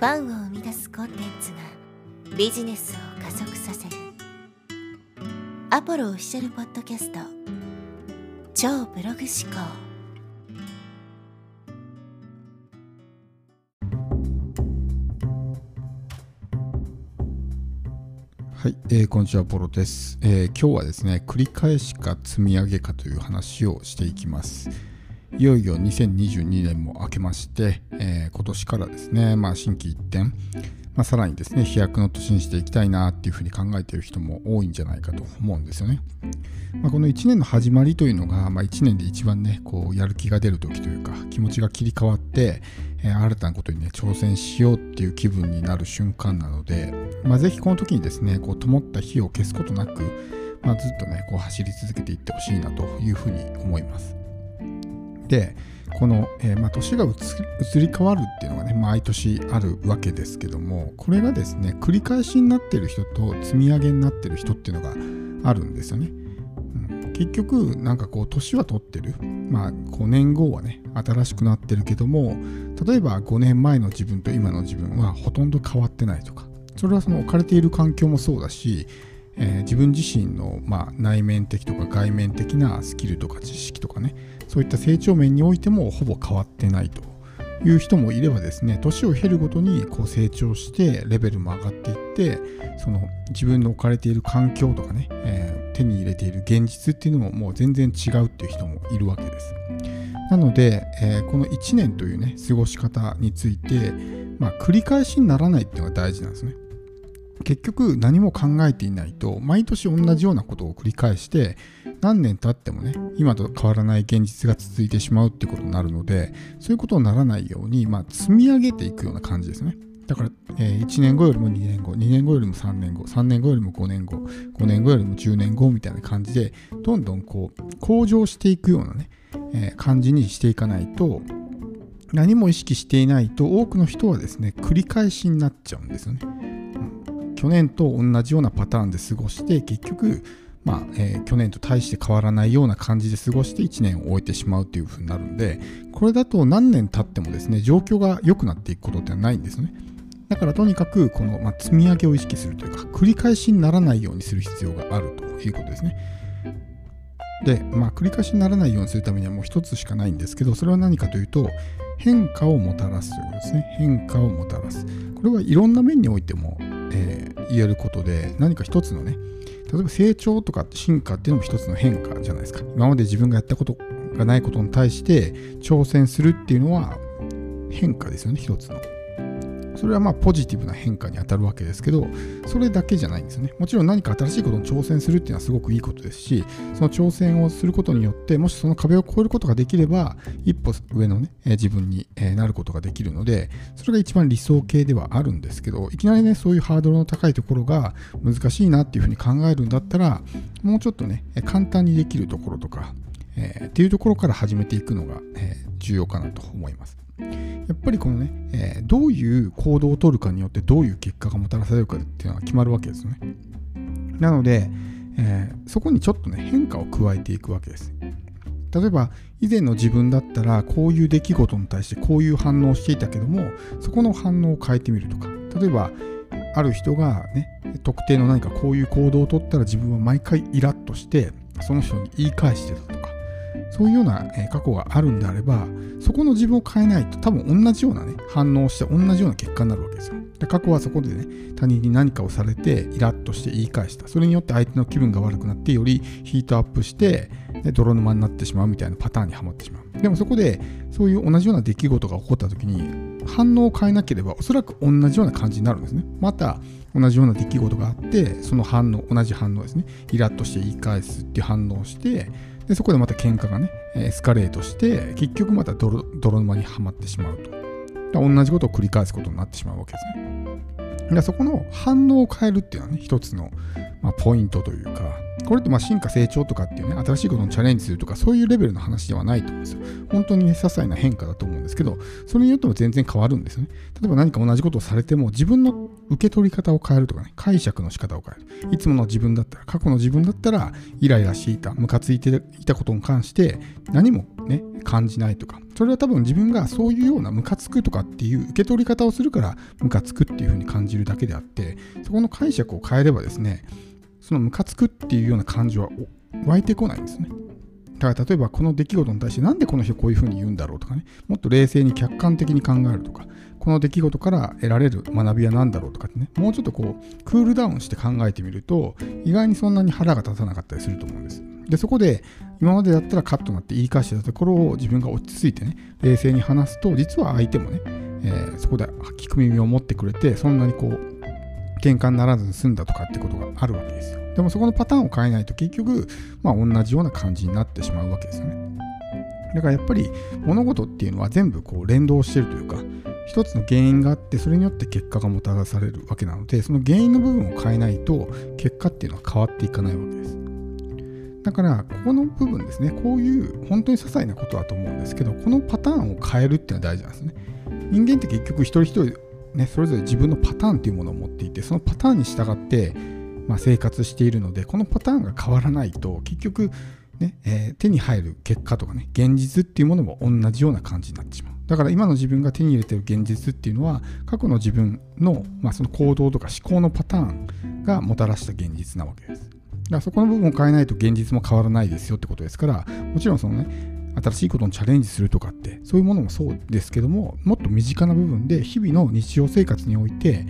ファンを生み出すコンテンツがビジネスを加速させる。アポロオフィシャルポッドキャスト。超ブログ思考。はい、えー、こんにちは、ポロです、えー、今日はですね、繰り返しか積み上げかという話をしていきます。いよいよ2022年も明けまして、えー、今年からですね、まあ、新規一転、まあ、さらにですね、飛躍の年にしていきたいなっていうふうに考えている人も多いんじゃないかと思うんですよね。まあ、この1年の始まりというのが、まあ、1年で一番ね、こうやる気が出る時というか、気持ちが切り替わって、えー、新たなことにね、挑戦しようっていう気分になる瞬間なので、まあ、ぜひこの時にですね、こう灯った火を消すことなく、まあ、ずっとね、こう走り続けていってほしいなというふうに思います。でこの、えー、まあ、年が移り変わるっていうのがね毎年あるわけですけどもこれがですね繰り返しになってる人と積み上げになってる人っていうのがあるんですよね。うん、結局なんかこう年は取ってるまあ5年後はね新しくなってるけども例えば5年前の自分と今の自分はほとんど変わってないとかそれはその置かれている環境もそうだしえー、自分自身の、まあ、内面的とか外面的なスキルとか知識とかねそういった成長面においてもほぼ変わってないという人もいればですね年を経るごとにこう成長してレベルも上がっていってその自分の置かれている環境とかね、えー、手に入れている現実っていうのももう全然違うっていう人もいるわけです。なので、えー、この1年というね過ごし方について、まあ、繰り返しにならないっていうのが大事なんですね。結局何も考えていないと毎年同じようなことを繰り返して何年経ってもね今と変わらない現実が続いてしまうってことになるのでそういうことにならないように、まあ、積み上げていくような感じですね。だから、えー、1年後よりも2年後2年後よりも3年後3年後よりも5年後5年後よりも10年後みたいな感じでどんどんこう向上していくようなね、えー、感じにしていかないと何も意識していないと多くの人はですね繰り返しになっちゃうんですよね。去年と同じようなパターンで過ごして結局まあえー、去年と大して変わらないような感じで過ごして1年を終えてしまうというふうになるんでこれだと何年経ってもですね状況が良くなっていくことってないんですよね。だからとにかくこの、まあ、積み上げを意識するというか繰り返しにならないようにする必要があるということですね。で、まあ、繰り返しにならないようにするためにはもう一つしかないんですけどそれは何かというと変化をもたらすということですね。変化をもたらす。これはいろんな面においてもえー、言えることで何か一つのね例えば成長とか進化っていうのも一つの変化じゃないですか。今まで自分がやったことがないことに対して挑戦するっていうのは変化ですよね一つの。それはまあポジティブな変化に当たるわけですけど、それだけじゃないんですよね。もちろん何か新しいことに挑戦するっていうのはすごくいいことですし、その挑戦をすることによって、もしその壁を越えることができれば、一歩上のね、自分になることができるので、それが一番理想形ではあるんですけど、いきなりね、そういうハードルの高いところが難しいなっていうふうに考えるんだったら、もうちょっとね、簡単にできるところとか、えー、っていうところから始めていくのが、えー、重要かなと思います。やっぱりこのね、えー、どういう行動をとるかによってどういう結果がもたらされるかっていうのが決まるわけですよね。なので、えー、そこにちょっとね変化を加えていくわけです。例えば以前の自分だったらこういう出来事に対してこういう反応をしていたけどもそこの反応を変えてみるとか例えばある人がね特定の何かこういう行動をとったら自分は毎回イラッとしてその人に言い返してたとかそういうような過去があるんであれば、そこの自分を変えないと多分同じようなね、反応をして同じような結果になるわけですよ。で過去はそこでね、他人に何かをされてイラッとして言い返した。それによって相手の気分が悪くなって、よりヒートアップして、で泥沼になってしまうみたいなパターンにはまってしまう。でもそこで、そういう同じような出来事が起こった時に、反応を変えなければ、おそらく同じような感じになるんですね。また、同じような出来事があって、その反応、同じ反応ですね。イラッとして言い返すっていう反応をして、でそこでまた喧嘩がね、エスカレートして、結局また泥沼にはまってしまうと。同じことを繰り返すことになってしまうわけですね。でそこの反応を変えるっていうのはね、一つの、まあ、ポイントというか、これってまあ進化成長とかっていうね、新しいことにチャレンジするとか、そういうレベルの話ではないと思うんですよ。本当にね、些細な変化だと思うんですけど、それによっても全然変わるんですよね。例えば何か同じことをされても、自分の受け取り方を変えるとかね、解釈の仕方を変える。いつもの自分だったら、過去の自分だったら、イライラしていた、ムカついていたことに関して、何もね、感じないとか、それは多分自分がそういうようなムカつくとかっていう受け取り方をするから、ムカつくっていうふうに感じるだけであって、そこの解釈を変えればですね、そのムカつくっていうような感情は湧いてこないんですね。だから例えばこの出来事に対してなんでこの人こういうふうに言うんだろうとかね、もっと冷静に客観的に考えるとか、この出来事から得られる学びは何だろうとかってね、もうちょっとこう、クールダウンして考えてみると、意外にそんなに腹が立たなかったりすると思うんです。で、そこで、今までだったらカットになって言い返してたところを自分が落ち着いてね、冷静に話すと、実は相手もね、えー、そこで聞く耳を持ってくれて、そんなにこう、喧嘩にならずに済んだとかってことがあるわけですよ。でもそこのパターンを変えないと結局、まあ同じような感じになってしまうわけですよね。だからやっぱり物事っていうのは全部こう連動してるというか、一つの原因があって、それによって結果がもたらされるわけなので、その原因の部分を変えないと、結果っていうのは変わっていかないわけです。だから、ここの部分ですね、こういう本当に些細なことだと思うんですけど、このパターンを変えるっていうのは大事なんですね。人間って結局一人一人ね、それぞれ自分のパターンというものを持っていてそのパターンに従って、まあ、生活しているのでこのパターンが変わらないと結局、ねえー、手に入る結果とかね現実っていうものも同じような感じになってしまうだから今の自分が手に入れてる現実っていうのは過去の自分の,、まあその行動とか思考のパターンがもたらした現実なわけです。だからそこの部分を変えないと現実も変わらないですよってことですからもちろんそのね新しいことにチャレンジするとかってそういうものもそうですけどももっと身近な部分で日々の日常生活において、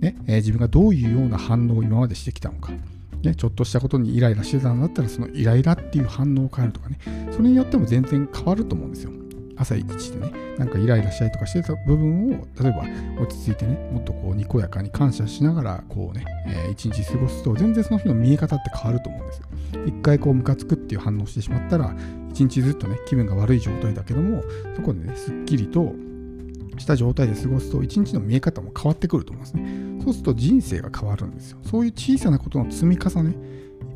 ねえー、自分がどういうような反応を今までしてきたのか、ね、ちょっとしたことにイライラしてたんだったらそのイライラっていう反応を変えるとかねそれによっても全然変わると思うんですよ。朝一でねなんかイライラしたりとかしてた部分を例えば落ち着いてねもっとこうにこやかに感謝しながらこうね、えー、一日過ごすと全然その日の見え方って変わると思うんですよ一回こうムカつくっていう反応してしまったら一日ずっとね、気分が悪い状態だけども、そこでね、すっきりとした状態で過ごすと、一日の見え方も変わってくると思いますね。そうすると人生が変わるんですよ。そういう小さなことの積み重ね、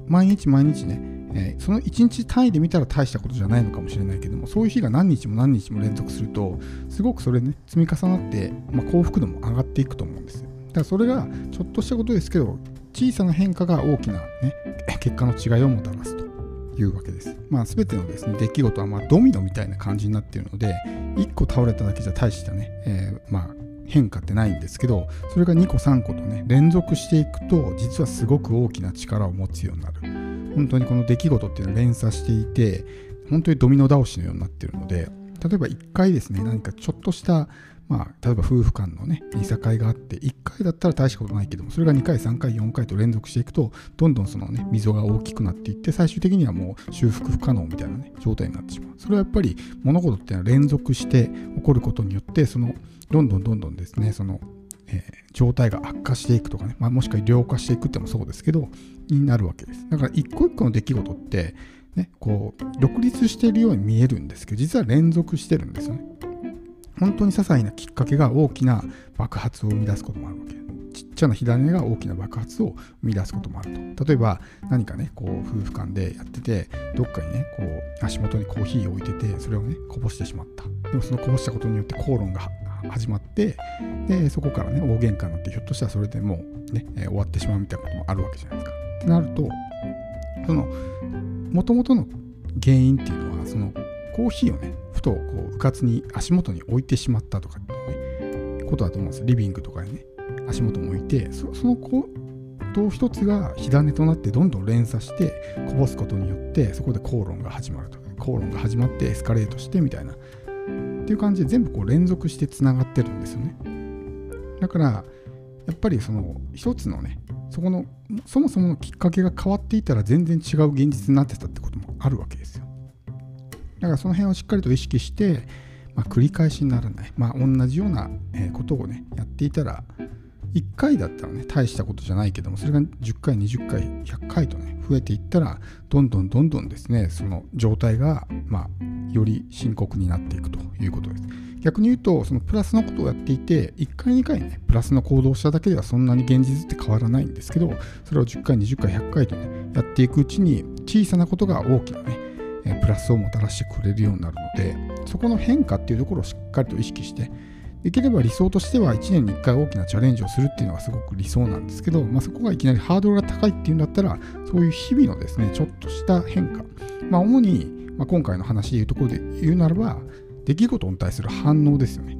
毎日毎日ね、えー、その1日単位で見たら大したことじゃないのかもしれないけども、そういう日が何日も何日も連続すると、すごくそれね、積み重なって、まあ、幸福度も上がっていくと思うんです。だからそれがちょっとしたことですけど、小さな変化が大きな、ね、結果の違いをもたらすと。いうわけです。まあ、全てのですね、出来事はまドミノみたいな感じになっているので、1個倒れただけじゃ大したね、えー、まあ、変化ってないんですけど、それが2個3個とね、連続していくと、実はすごく大きな力を持つようになる。本当にこの出来事っていうのは連鎖していて、本当にドミノ倒しのようになってるので、例えば1回ですね、何かちょっとしたまあ、例えば夫婦間のね、いさかいがあって、1回だったら大したことないけども、それが2回、3回、4回と連続していくと、どんどんそのね、溝が大きくなっていって、最終的にはもう修復不可能みたいなね、状態になってしまう。それはやっぱり物事っていうのは連続して起こることによって、その、どんどんどんどんですね、その、えー、状態が悪化していくとかね、まあ、もしくは良化していくってもそうですけど、になるわけです。だから一個一個の出来事って、ね、こう、独立しているように見えるんですけど、実は連続してるんですよね。本当に些細なきっかけが大きな爆発を生み出すこともあるわけ。ちっちゃな火種が大きな爆発を生み出すこともあると。例えば何かね、こう夫婦間でやってて、どっかにね、こう足元にコーヒーを置いてて、それをね、こぼしてしまった。でもそのこぼしたことによって口論が始まって、で、そこからね、大喧嘩になって、ひょっとしたらそれでもうね、え、終わってしまうみたいなこともあるわけじゃないですか。なると、その、もともとの原因っていうのは、そのコーヒーをね、ふとこう、うかつに足元に置いてしまったとかっていうね、ことだと思うんです。リビングとかにね、足元に置いて、その行動一つが火種となってどんどん連鎖してこぼすことによって、そこで口論が始まるとか。口論が始まってエスカレートしてみたいな。っていう感じで全部こう連続してつながってるんですよね。だから、やっぱりその一つのね、そこのそもそものきっかけが変わっていたら全然違う現実になってたってこともあるわけですよ。だからその辺をしっかりと意識して、まあ、繰り返しにならない、まあ、同じようなことをねやっていたら1回だったらね大したことじゃないけどもそれが10回20回100回とね増えていったらどんどんどんどんですねその状態がまあより深刻になっていくということです逆に言うとそのプラスのことをやっていて1回2回ねプラスの行動をしただけではそんなに現実って変わらないんですけどそれを10回20回100回とねやっていくうちに小さなことが大きなねプラスをもたらしてくれるようになるのでそこの変化っていうところをしっかりと意識してできれば理想としては1年に1回大きなチャレンジをするっていうのがすごく理想なんですけど、まあ、そこがいきなりハードルが高いっていうんだったらそういう日々のですねちょっとした変化。まあ主に、今回の話でいうところで言うならば出来事に対する反応ですよね。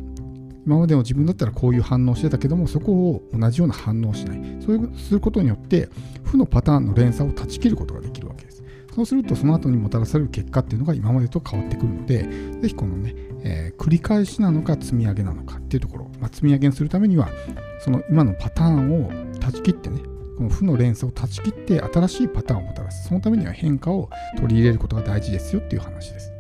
今までの自分だったらこういう反応してたけどもそこを同じような反応をしない。そういうすることによって負のパターンの連鎖を断ち切ることができるわけです。そうするとその後にもたらされる結果っていうのが今までと変わってくるのでぜひこのね、えー、繰り返しなのか積み上げなのかっていうところ、まあ、積み上げにするためにはその今のパターンを断ち切ってねこの負の連鎖を断ち切って新しいパターンをもたらす。そのためには変化を取り入れることが大事ですよっていう話です。